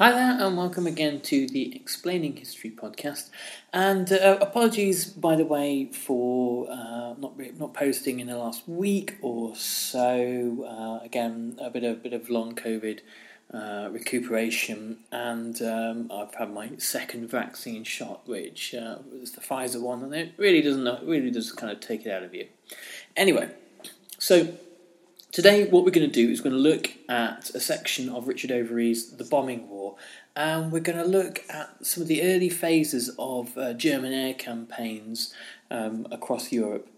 Hi there, and welcome again to the Explaining History podcast. And uh, apologies, by the way, for uh, not not posting in the last week or so. Uh, again, a bit of bit of long COVID uh, recuperation, and um, I've had my second vaccine shot, which uh, was the Pfizer one, and it really doesn't really does kind of take it out of you. Anyway, so Today, what we're going to do is we're going to look at a section of Richard Overy's The Bombing War, and we're going to look at some of the early phases of uh, German air campaigns um, across Europe.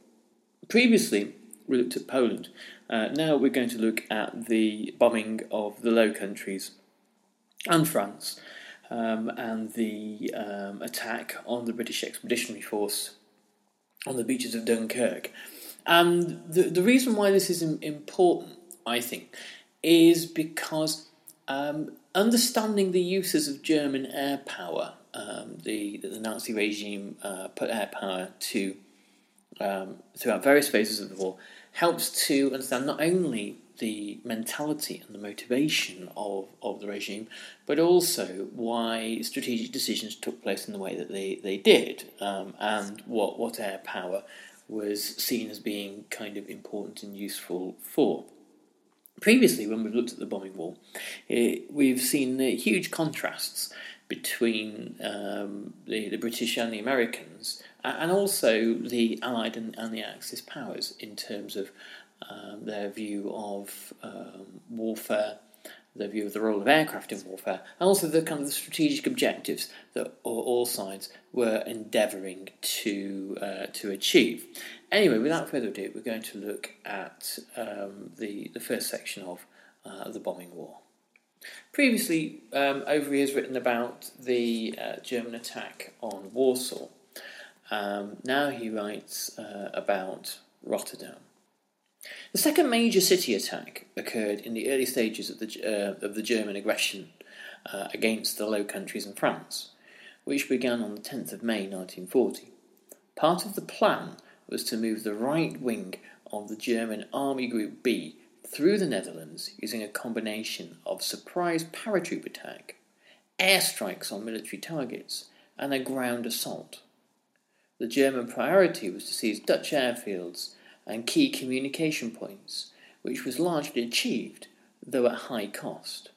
Previously, we looked at Poland. Uh, now we're going to look at the bombing of the Low Countries and France, um, and the um, attack on the British Expeditionary Force on the beaches of Dunkirk. And the, the reason why this is important, I think, is because um, understanding the uses of German air power, um, the, the Nazi regime uh, put air power to um, throughout various phases of the war, helps to understand not only the mentality and the motivation of, of the regime, but also why strategic decisions took place in the way that they, they did, um, and what, what air power was seen as being kind of important and useful for. Previously, when we've looked at the bombing war, it, we've seen uh, huge contrasts between um, the, the British and the Americans, and also the Allied and, and the Axis powers in terms of um, their view of um, warfare the view of the role of aircraft in warfare, and also the kind of the strategic objectives that all sides were endeavouring to uh, to achieve. Anyway, without further ado, we're going to look at um, the the first section of uh, the bombing war. Previously, um, Overy has written about the uh, German attack on Warsaw. Um, now he writes uh, about Rotterdam. The second major city attack occurred in the early stages of the, uh, of the German aggression uh, against the Low Countries and France, which began on the 10th of May 1940. Part of the plan was to move the right wing of the German Army Group B through the Netherlands using a combination of surprise paratroop attack, airstrikes on military targets, and a ground assault. The German priority was to seize Dutch airfields and key communication points, which was largely achieved, though at high cost.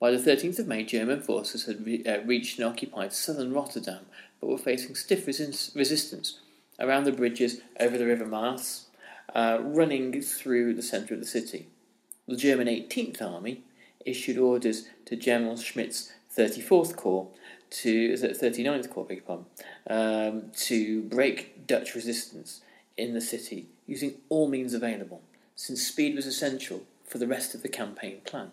By the 13th of May, German forces had re- uh, reached and occupied southern Rotterdam, but were facing stiff resist- resistance around the bridges over the River Maas, uh, running through the centre of the city. The German 18th Army issued orders to General Schmidt's 34th Corps to 39th Corps, beg pardon, um, to break Dutch resistance in the city using all means available, since speed was essential for the rest of the campaign plan.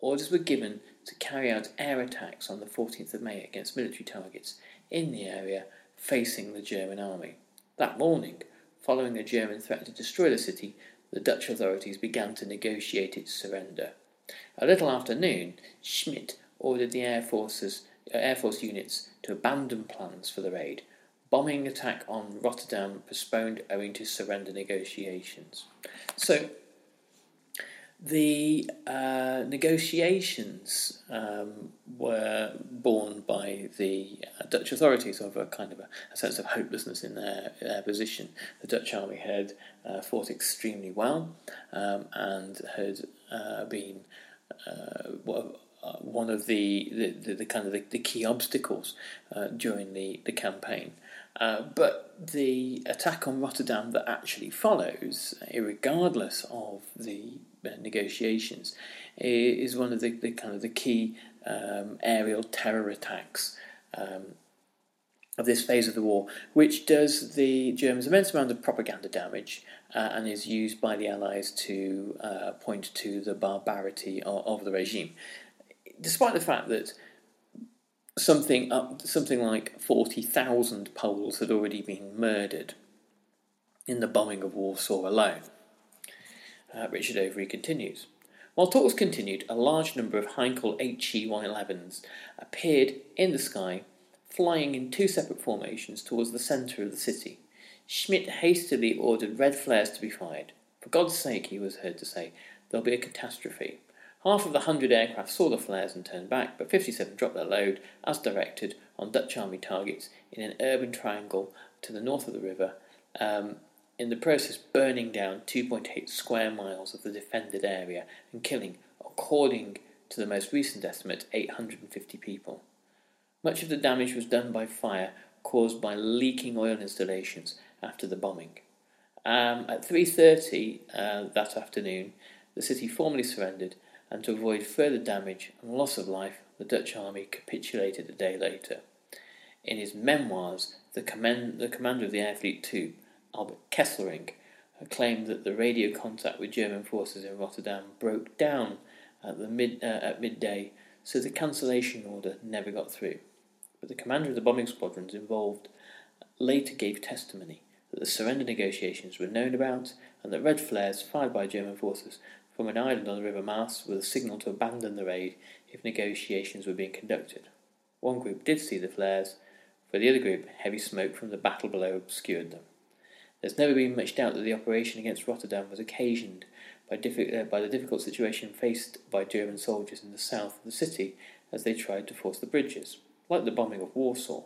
Orders were given to carry out air attacks on the 14th of May against military targets in the area facing the German army. That morning, following a German threat to destroy the city, the Dutch authorities began to negotiate its surrender. A little after noon, Schmidt ordered the Air Forces, uh, Air Force units to abandon plans for the raid. Bombing attack on Rotterdam postponed owing to surrender negotiations. So, the uh, negotiations um, were borne by the uh, Dutch authorities of a kind of a, a sense of hopelessness in their, their, position. The Dutch army had uh, fought extremely well um, and had uh, been uh, uh, one of the, the, the, the, kind of the, the key obstacles during the, the campaign. But the attack on Rotterdam that actually follows, regardless of the negotiations, is one of the, the kind of the key um, aerial terror attacks um, of this phase of the war, which does the Germans immense amount of propaganda damage uh, and is used by the Allies to uh, point to the barbarity of, of, the regime. Despite the fact that something up, something like forty thousand Poles had already been murdered in the bombing of Warsaw alone. Uh, Richard Overy continues. While talks continued, a large number of Heinkel HE 111s appeared in the sky, flying in two separate formations towards the centre of the city. Schmidt hastily ordered red flares to be fired. For God's sake, he was heard to say, there'll be a catastrophe. Half of the hundred aircraft saw the flares and turned back, but 57 dropped their load, as directed, on Dutch Army targets in an urban triangle to the north of the river, um, in the process burning down 2.8 square miles of the defended area and killing, according to the most recent estimate, 850 people. Much of the damage was done by fire caused by leaking oil installations after the bombing. Um, at 3.30 uh, that afternoon, the city formally surrendered, and to avoid further damage and loss of life, the Dutch army capitulated a day later. In his memoirs, the, command- the commander of the Air Fleet 2 Albert Kesselring, claimed that the radio contact with German forces in Rotterdam broke down at, the mid, uh, at midday, so the cancellation order never got through. But the commander of the bombing squadrons involved later gave testimony that the surrender negotiations were known about and that red flares fired by German forces from an island on the River Maas were a signal to abandon the raid if negotiations were being conducted. One group did see the flares, for the other group, heavy smoke from the battle below obscured them. There's never been much doubt that the operation against Rotterdam was occasioned by, diffi- uh, by the difficult situation faced by German soldiers in the south of the city as they tried to force the bridges. Like the bombing of Warsaw,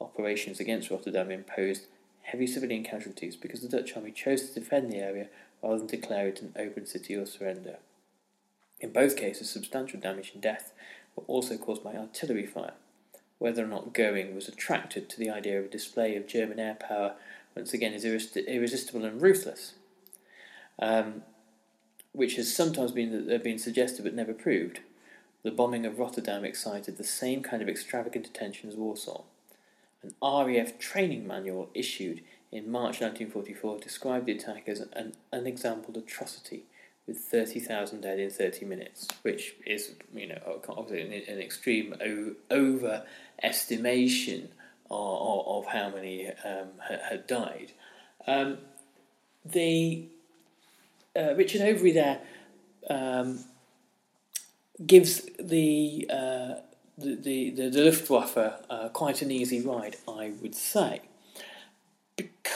operations against Rotterdam imposed heavy civilian casualties because the Dutch army chose to defend the area rather than declare it an open city or surrender. In both cases, substantial damage and death were also caused by artillery fire. Whether or not Goering was attracted to the idea of a display of German air power once again, is irresistible and ruthless, um, which has sometimes been, uh, been suggested but never proved. The bombing of Rotterdam excited the same kind of extravagant attention as Warsaw. An RAF training manual issued in March 1944 described the attack as an unexampled atrocity with 30,000 dead in 30 minutes, which is, you know, obviously an, extreme overestimation of, how many um, had died. Um, the uh, Richard Overy there um, gives the, uh, the, the, the Luftwaffe uh, quite an easy ride, I would say,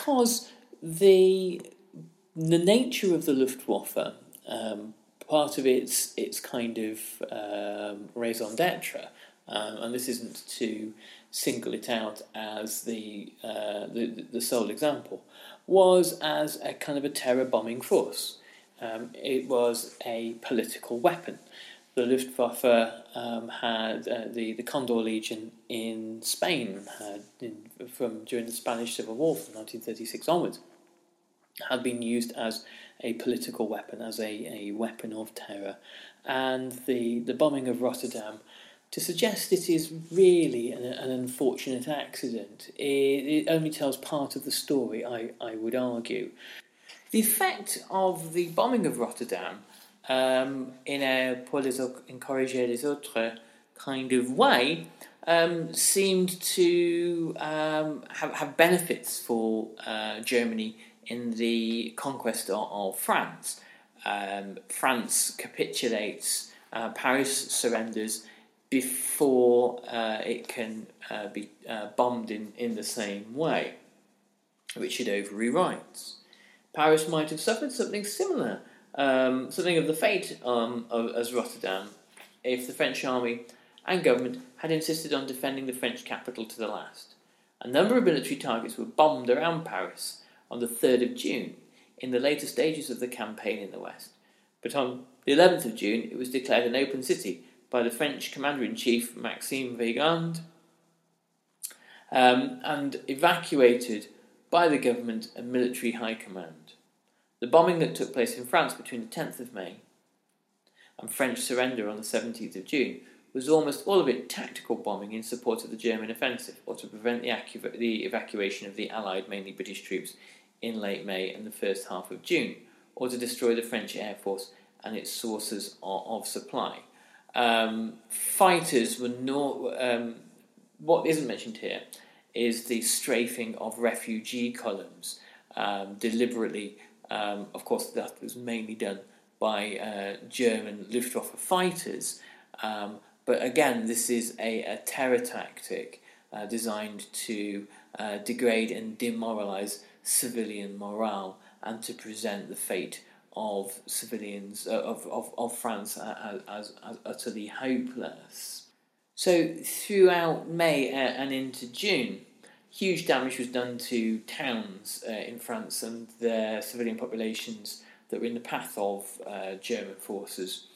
because the the nature of the Luftwaffe, um, part of its its kind of um, raison d'être, um, and this isn't to single it out as the, uh, the, the sole example, was as a kind of a terror bombing force. Um, it was a political weapon. The Luftwaffe um, had uh, the, the Condor Legion in Spain had in, from during the Spanish Civil War from 1936 onwards had been used as a political weapon, as a, a weapon of terror. And the, the bombing of Rotterdam to suggest it is really an, an unfortunate accident, it, it, only tells part of the story, I, I would argue. The effect of the bombing of Rotterdam um, in a Pour les encourager les autres kind of way um, seemed to um, have, have benefits for uh, Germany in the conquest of, of France. Um, France capitulates, uh, Paris surrenders before uh, it can uh, be uh, bombed in, in the same way. Richard Overy writes Paris might have suffered something similar, um, something of the fate um, of, as Rotterdam, if the French army and government had insisted on defending the French capital to the last. A number of military targets were bombed around Paris on the 3rd of June, in the later stages of the campaign in the west. But on the 11th of June, it was declared an open city by the French Commander in Chief Maxime Weygand um, and evacuated by the government and military high command. The bombing that took place in France between the 10th of May and French surrender on the 17th of June was almost all of it tactical bombing in support of the German offensive or to prevent the, acu- the evacuation of the Allied, mainly British troops, in late May and the first half of June, or to destroy the French Air Force and its sources of, of supply. Um, fighters were not. Um, what isn't mentioned here is the strafing of refugee columns um, deliberately. Um, of course, that was mainly done by uh, German Luftwaffe fighters. Um, but again, this is a, a terror tactic uh, designed to uh, degrade and demoralize civilian morale and to present the fate of civilians uh, of, of, of France as, as, as, utterly hopeless. So throughout May and into June, huge damage was done to towns uh, in France and their civilian populations that were in the path of uh, German forces.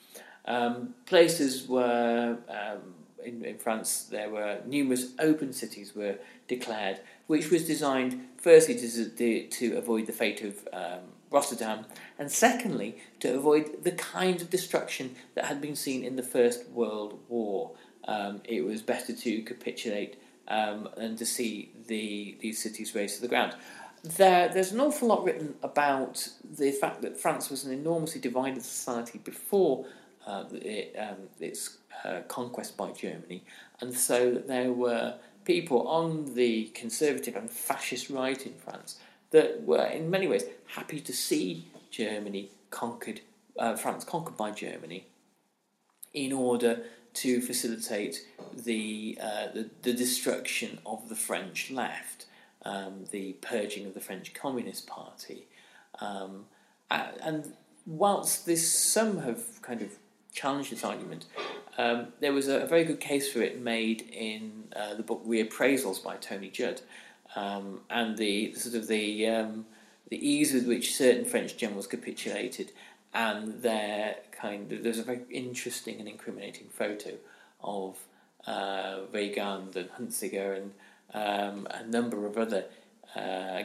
Um, places were um, in, in, France. There were numerous open cities were declared, which was designed firstly to, to avoid the fate of um, Rotterdam, and secondly to avoid the kind of destruction that had been seen in the First World War. Um, it was better to capitulate um, than to see the these cities razed to the ground. There, there's an awful lot written about the fact that France was an enormously divided society before uh, it, um, its uh, conquest by Germany, and so there were people on the conservative and fascist right in France that were, in many ways, happy to see Germany conquered, uh, France conquered by Germany, in order to facilitate the, uh, the, the destruction of the French left, um, the purging of the French Communist Party, um, and whilst this some have kind of challenged this argument. Um, there was a, a, very good case for it made in uh, the book Reappraisals by Tony Judt, um, and the, the, sort of the um, the ease with which certain French generals capitulated, and their kind of there's a very interesting and incriminating photo of uh, and Huntziger and um, a number of other uh,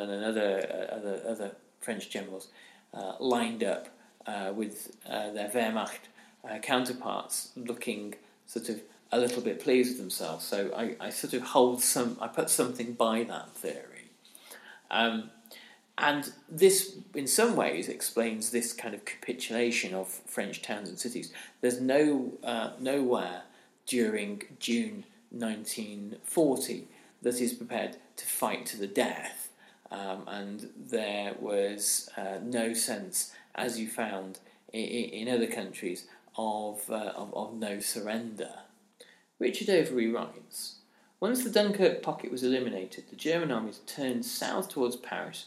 and another uh, other other French generals uh, lined up uh, with uh, their Wehrmacht uh, counterparts looking sort of a little bit pleased with themselves. So I, I sort of hold some, I put something by that theory. Um, and this, in some ways, explains this kind of capitulation of French towns and cities. There's no uh, nowhere during June 1940 that is prepared to fight to the death, um, and there was uh, no sense as you found in, in other countries, of, uh, of, of no surrender. Richard Overy writes Once the Dunkirk pocket was eliminated, the German armies turned south towards Paris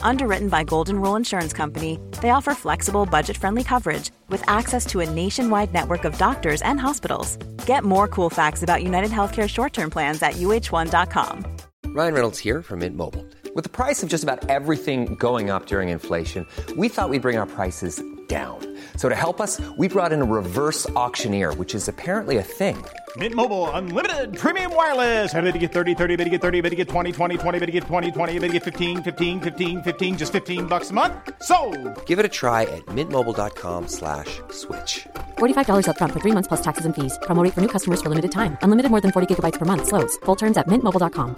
Underwritten by Golden Rule Insurance Company, they offer flexible, budget friendly coverage with access to a nationwide network of doctors and hospitals. Get more cool facts about United Healthcare short term plans at uh1.com. Ryan Reynolds here from Mint Mobile. With the price of just about everything going up during inflation, we thought we'd bring our prices down. So to help us, we brought in a reverse auctioneer, which is apparently a thing. Mint Mobile unlimited premium wireless. Ready to get 30, 30, bit to get 30, bit to get 20, 20, 20, bit to get 20, 20, bit to get 15, 15, 15, 15 just 15 bucks a month. So, Give it a try at mintmobile.com slash switch. $45 upfront for three months plus taxes and fees. Promo rate for new customers for limited time. Unlimited more than 40 gigabytes per month. Slows. Full terms at mintmobile.com.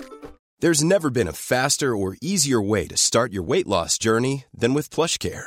There's never been a faster or easier way to start your weight loss journey than with PlushCare.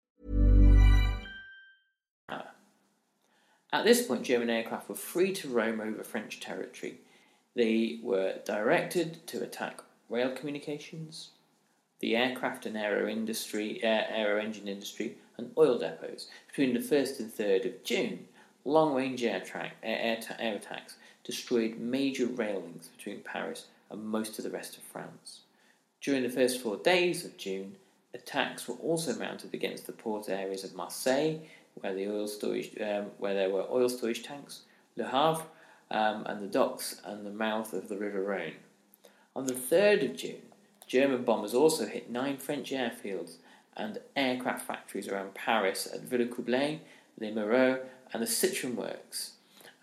At this point, German aircraft were free to roam over French territory. They were directed to attack rail communications, the aircraft and aero industry, aero engine industry, and oil depots. Between the 1st and 3rd of June, long range air, track, air, air, air attacks destroyed major rail links between Paris and most of the rest of France. During the first four days of June, attacks were also mounted against the port areas of Marseille, where the oil storage, um, where there were oil storage tanks, Le Havre, um, and the docks and the mouth of the River Rhone. On the 3rd of June, German bombers also hit nine French airfields and aircraft factories around Paris at Villers-Cotterêts, Les Mureaux, and the Citroën Works,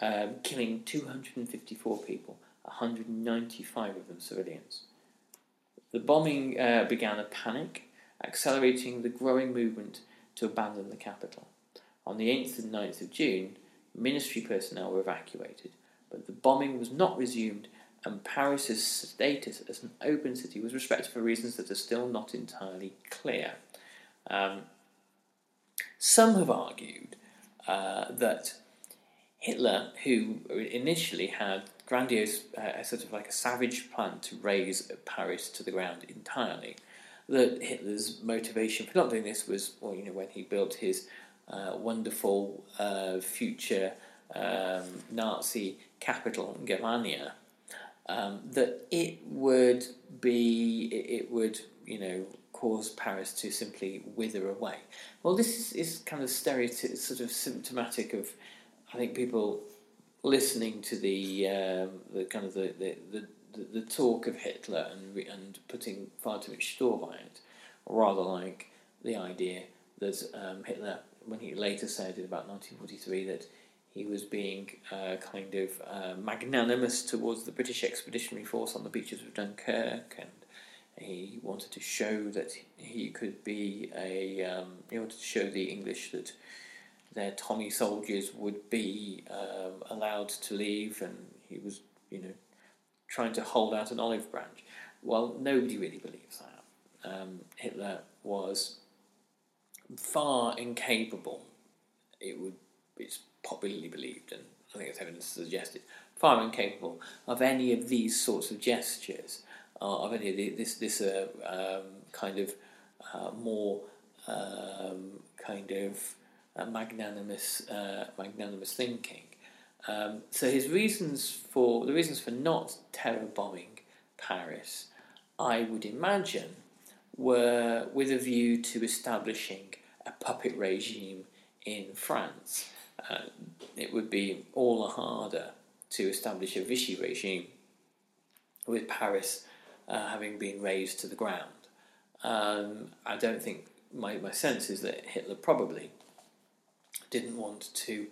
um, killing 254 people, 195 of them civilians. The bombing uh, began a panic, accelerating the growing movement to abandon the capital. On the 8th and 9th of June, ministry personnel were evacuated, but the bombing was not resumed and Paris's status as an open city was respected for reasons that are still not entirely clear. Um, some have argued uh, that Hitler, who initially had grandiose, uh, sort of like a savage plan to raze Paris to the ground entirely, that Hitler's motivation for not doing this was, well, you know, when he built his uh, wonderful uh, future um, Nazi capital, Germania, um, that it would be, it would, you know, cause Paris to simply wither away. Well, this is, is kind of stereotyp- sort of symptomatic of, I think, people listening to the um, the kind of the, the, the, the talk of Hitler and and putting far too much store by it, rather like the idea that um, Hitler, when he later said in about 1943 that he was being uh, kind of uh, magnanimous towards the British Expeditionary Force on the beaches of Dunkirk, and he wanted to show that he could be a. Um, he wanted to show the English that their Tommy soldiers would be um, allowed to leave, and he was, you know, trying to hold out an olive branch. Well, nobody really believes that. Um, Hitler was far incapable. It would. It's popularly believed, and I think it's evidence to suggest it, far incapable of any of these sorts of gestures, uh, of any of the, this this uh, um, kind of uh, more um, kind of uh, magnanimous uh, magnanimous thinking. Um, so his reasons for the reasons for not terror bombing Paris, I would imagine, were with a view to establishing a puppet regime in France uh, it would be all the harder to establish a Vichy regime with Paris uh, having been razed to the ground. Um, I don't think, my, my sense is that Hitler probably didn't want to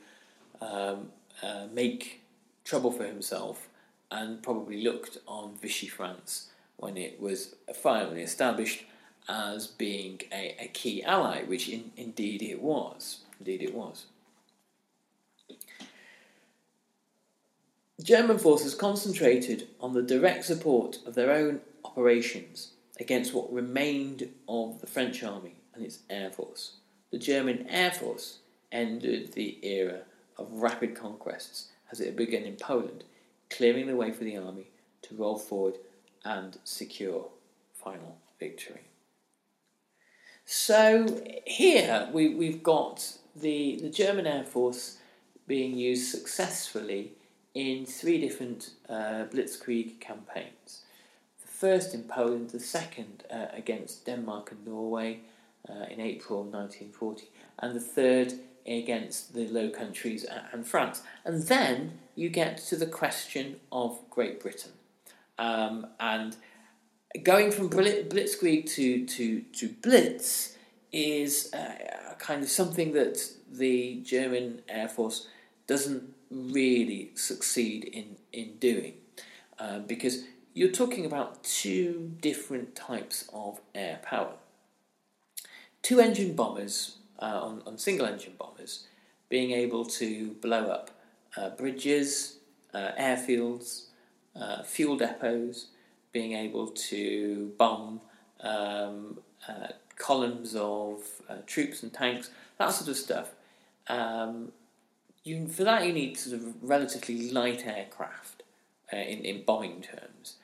um, uh, make trouble for himself and probably looked on Vichy France when it was finally established as being a, a key ally, which in, indeed it was. Indeed it was. German forces concentrated on the direct support of their own operations against what remained of the French army and its air force. The German air force ended the era of rapid conquests as it had begun in Poland, clearing the way for the army to roll forward and secure final victory. So here we, we've got the, the German Air Force being used successfully in three different uh, blitzkrieg campaigns. The first in Poland, the second uh, against Denmark and Norway uh, in April 1940, and the third against the Low Countries and France. And then you get to the question of Great Britain. Um, and going from blitzkrieg to, to, to blitz is uh, kind of something that the German Air Force doesn't really succeed in, in doing. Uh, because you're talking about two different types of air power. Two engine bombers, uh, on, on single engine bombers, being able to blow up uh, bridges, uh, airfields, uh, fuel depots, being able to bomb um, uh, columns of troops and tanks, that sort of stuff. Um, you, for that, you need sort of relatively light aircraft uh, in, in bombing terms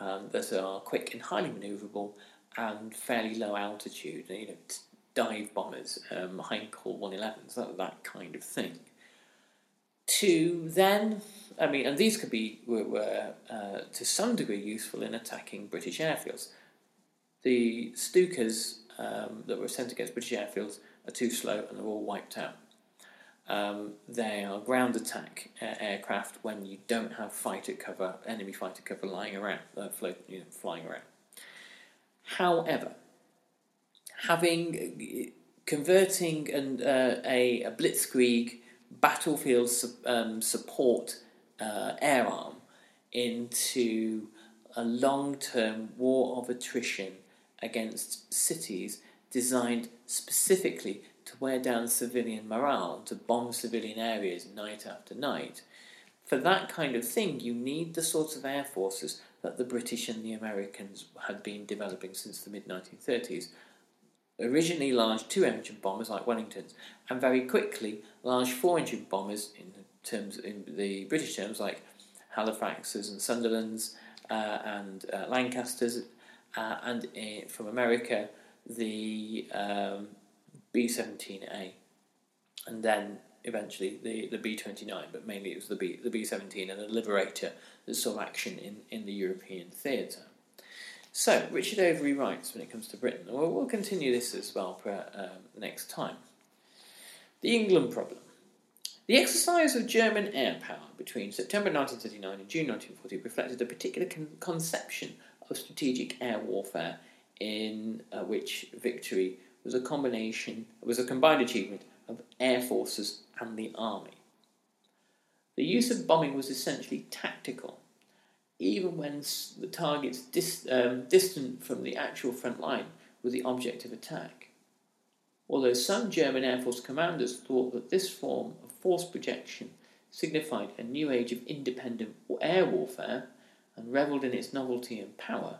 um, that are quick and highly manoeuvrable and fairly low altitude. You know, dive bombers, um, Heinkel 111s, that, that kind of thing. To then, I mean, and these could be were, were uh, to some degree useful in attacking British airfields. The Stukas um, that were sent against British airfields are too slow and they're all wiped out. Um, they are ground attack uh, aircraft when you don't have fighter cover, enemy fighter cover lying around, uh, float, you know, flying around. However, having converting an, uh, a, a, blitzkrieg battlefield su- um, support uh, air arm into a long-term war of attrition against cities designed specifically to wear down civilian morale, to bomb civilian areas night after night. For that kind of thing, you need the sorts of air forces that the British and the Americans had been developing since the mid 1930s. Originally, large two engine bombers like Wellingtons, and very quickly, large four engine bombers in terms in the British terms like Halifaxes and Sunderlands uh, and uh, Lancasters, uh, and uh, from America, the um, B 17A, and then eventually the, the B 29, but mainly it was the B, the B 17 and the Liberator that saw action in, in the European theatre. So, Richard Overy writes when it comes to Britain, well, we'll continue this as well um, next time. The England problem. The exercise of German air power between September 1939 and June 1940 reflected a particular con- conception of strategic air warfare in uh, which victory was a combination, was a combined achievement of air forces and the army. The use of bombing was essentially tactical, even when the targets dis, um, distant from the actual front line were the object of attack. Although some German Air Force commanders thought that this form of force projection signified a new age of independent air warfare and revelled in its novelty and power,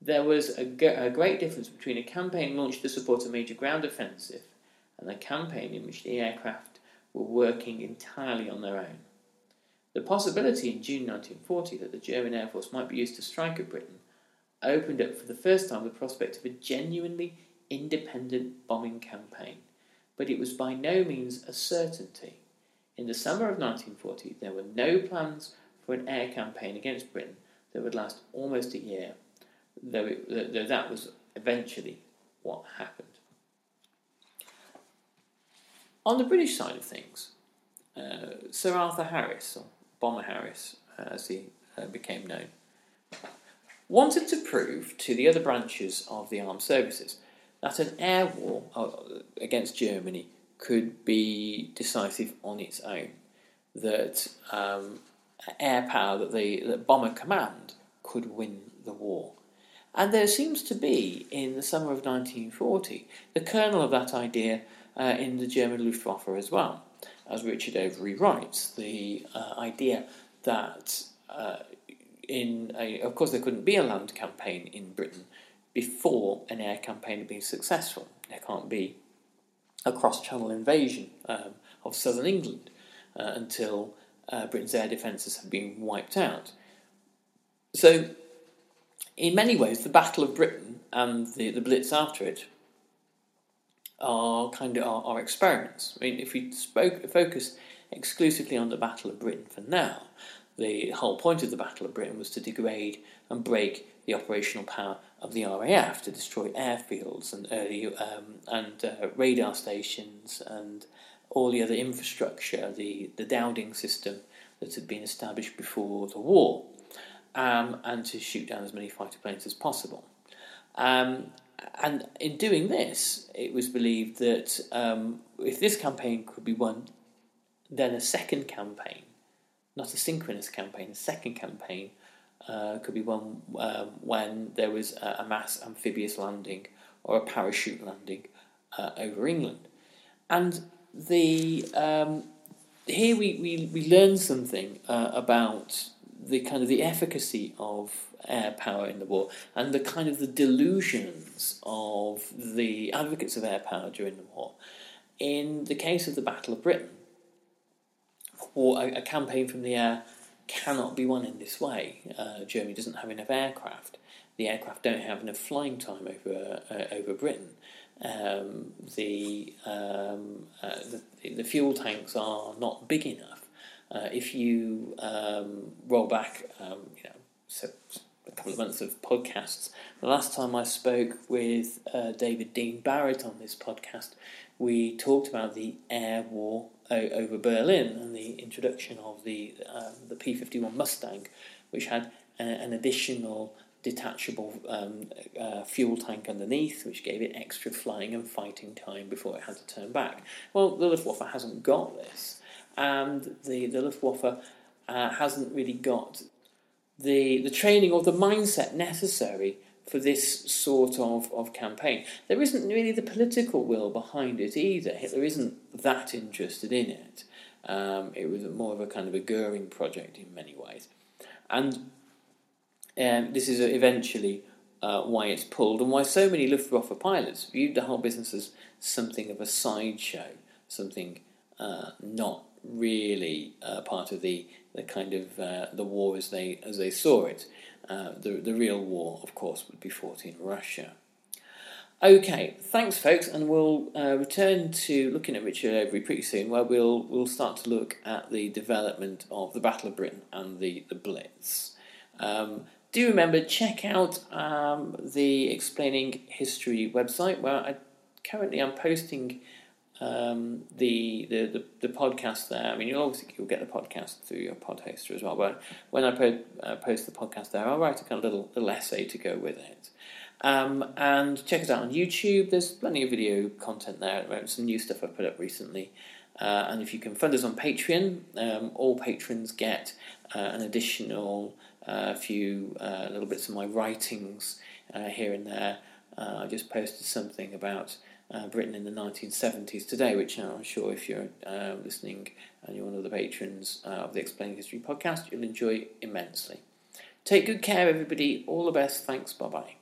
there was a, a great difference between a campaign launched to support a major ground offensive and a campaign in which the aircraft were working entirely on their own. The possibility in June 1940 that the German Air Force might be used to strike at Britain opened up for the first time the prospect of a genuinely independent bombing campaign, but it was by no means a certainty. In the summer of 1940, there were no plans for an air campaign against Britain that would last almost a year though, it, though that was eventually what happened. On the British side of things, uh, Sir Arthur Harris, or Bomber Harris uh, as he uh, became known, wanted to prove to the other branches of the armed services that an air war uh, against Germany could be decisive on its own, that um, air power, that the that bomber command could win the war. And there seems to be, in the summer of 1940, the kernel of that idea uh, in the German Luftwaffe as well. As Richard Overy writes, the uh, idea that, uh, in a, of course, there couldn't be a land campaign in Britain before an air campaign had been successful. There can't be a cross channel invasion um, of southern England uh, until uh, Britain's air defences have been wiped out. So in many ways, the Battle of Britain and the, the Blitz after it are kind of are experiments. I mean, if we spoke, focus exclusively on the Battle of Britain for now. The whole point of the Battle of Britain was to degrade and break the operational power of the RAF to destroy airfields and early um, and uh, radar stations and all the other infrastructure, the, the Dowding system that had been established before the war, um, and to shoot down as many fighter planes as possible. Um, and in doing this, it was believed that um, if this campaign could be won, then a second campaign, not a synchronous campaign, a second campaign uh, could be one um, when there was a, a, mass amphibious landing or a parachute landing uh, over England. And the um, here we, we, we learn something uh, about the kind of the efficacy of air power in the war and the kind of the delusions of the advocates of air power during the war. In the case of the Battle of Britain, or a, a campaign from the air cannot be won in this way. Uh, Germany doesn't have enough aircraft. The aircraft don't have enough flying time over uh, over Britain. Um, the, um, uh, the, the fuel tanks are not big enough. Uh, if you um, roll back, um, you know, so a couple of months of podcasts. The last time I spoke with uh, David Dean Barrett on this podcast, we talked about the air war over Berlin and the introduction of the um, the P fifty one Mustang, which had a, an additional detachable um, uh, fuel tank underneath, which gave it extra flying and fighting time before it had to turn back. Well, the Luftwaffe hasn't got this, and the the Luftwaffe uh, hasn't really got the the training or the mindset necessary for this sort of, of campaign. There isn't really the political will behind it either. Hitler isn't that interested in it. Um, it was more of a kind of a Goering project in many ways. And um, this is eventually uh, why it's pulled and why so many Luftwaffe pilots viewed the whole business as something of a sideshow, something uh, not really uh, part of the, the kind of uh, the war as they as they saw it. Uh, the, the real war, of course, would be fought in Russia. Okay, thanks, folks, and we'll uh, return to looking at Richard Overy pretty soon, where we'll we'll start to look at the development of the Battle of Britain and the the Blitz. Um, do remember check out um, the Explaining History website, where I currently I'm posting um, the, the, the the podcast there. I mean, you'll obviously you'll get the podcast through your pod hoster as well. But when I uh, post the podcast there, I'll write a kind of little little essay to go with it. Um, and check us out on YouTube. There's plenty of video content there. Some new stuff I've put up recently. Uh, and if you can fund us on Patreon, um, all patrons get uh, an additional uh, few uh, little bits of my writings uh, here and there. I just posted something about uh, Britain in the 1970s today, which I'm sure if you're uh, listening and you're one of the patrons uh, of the Explaining History podcast, you'll enjoy immensely. Take good care, everybody. All the best. Thanks. Bye bye.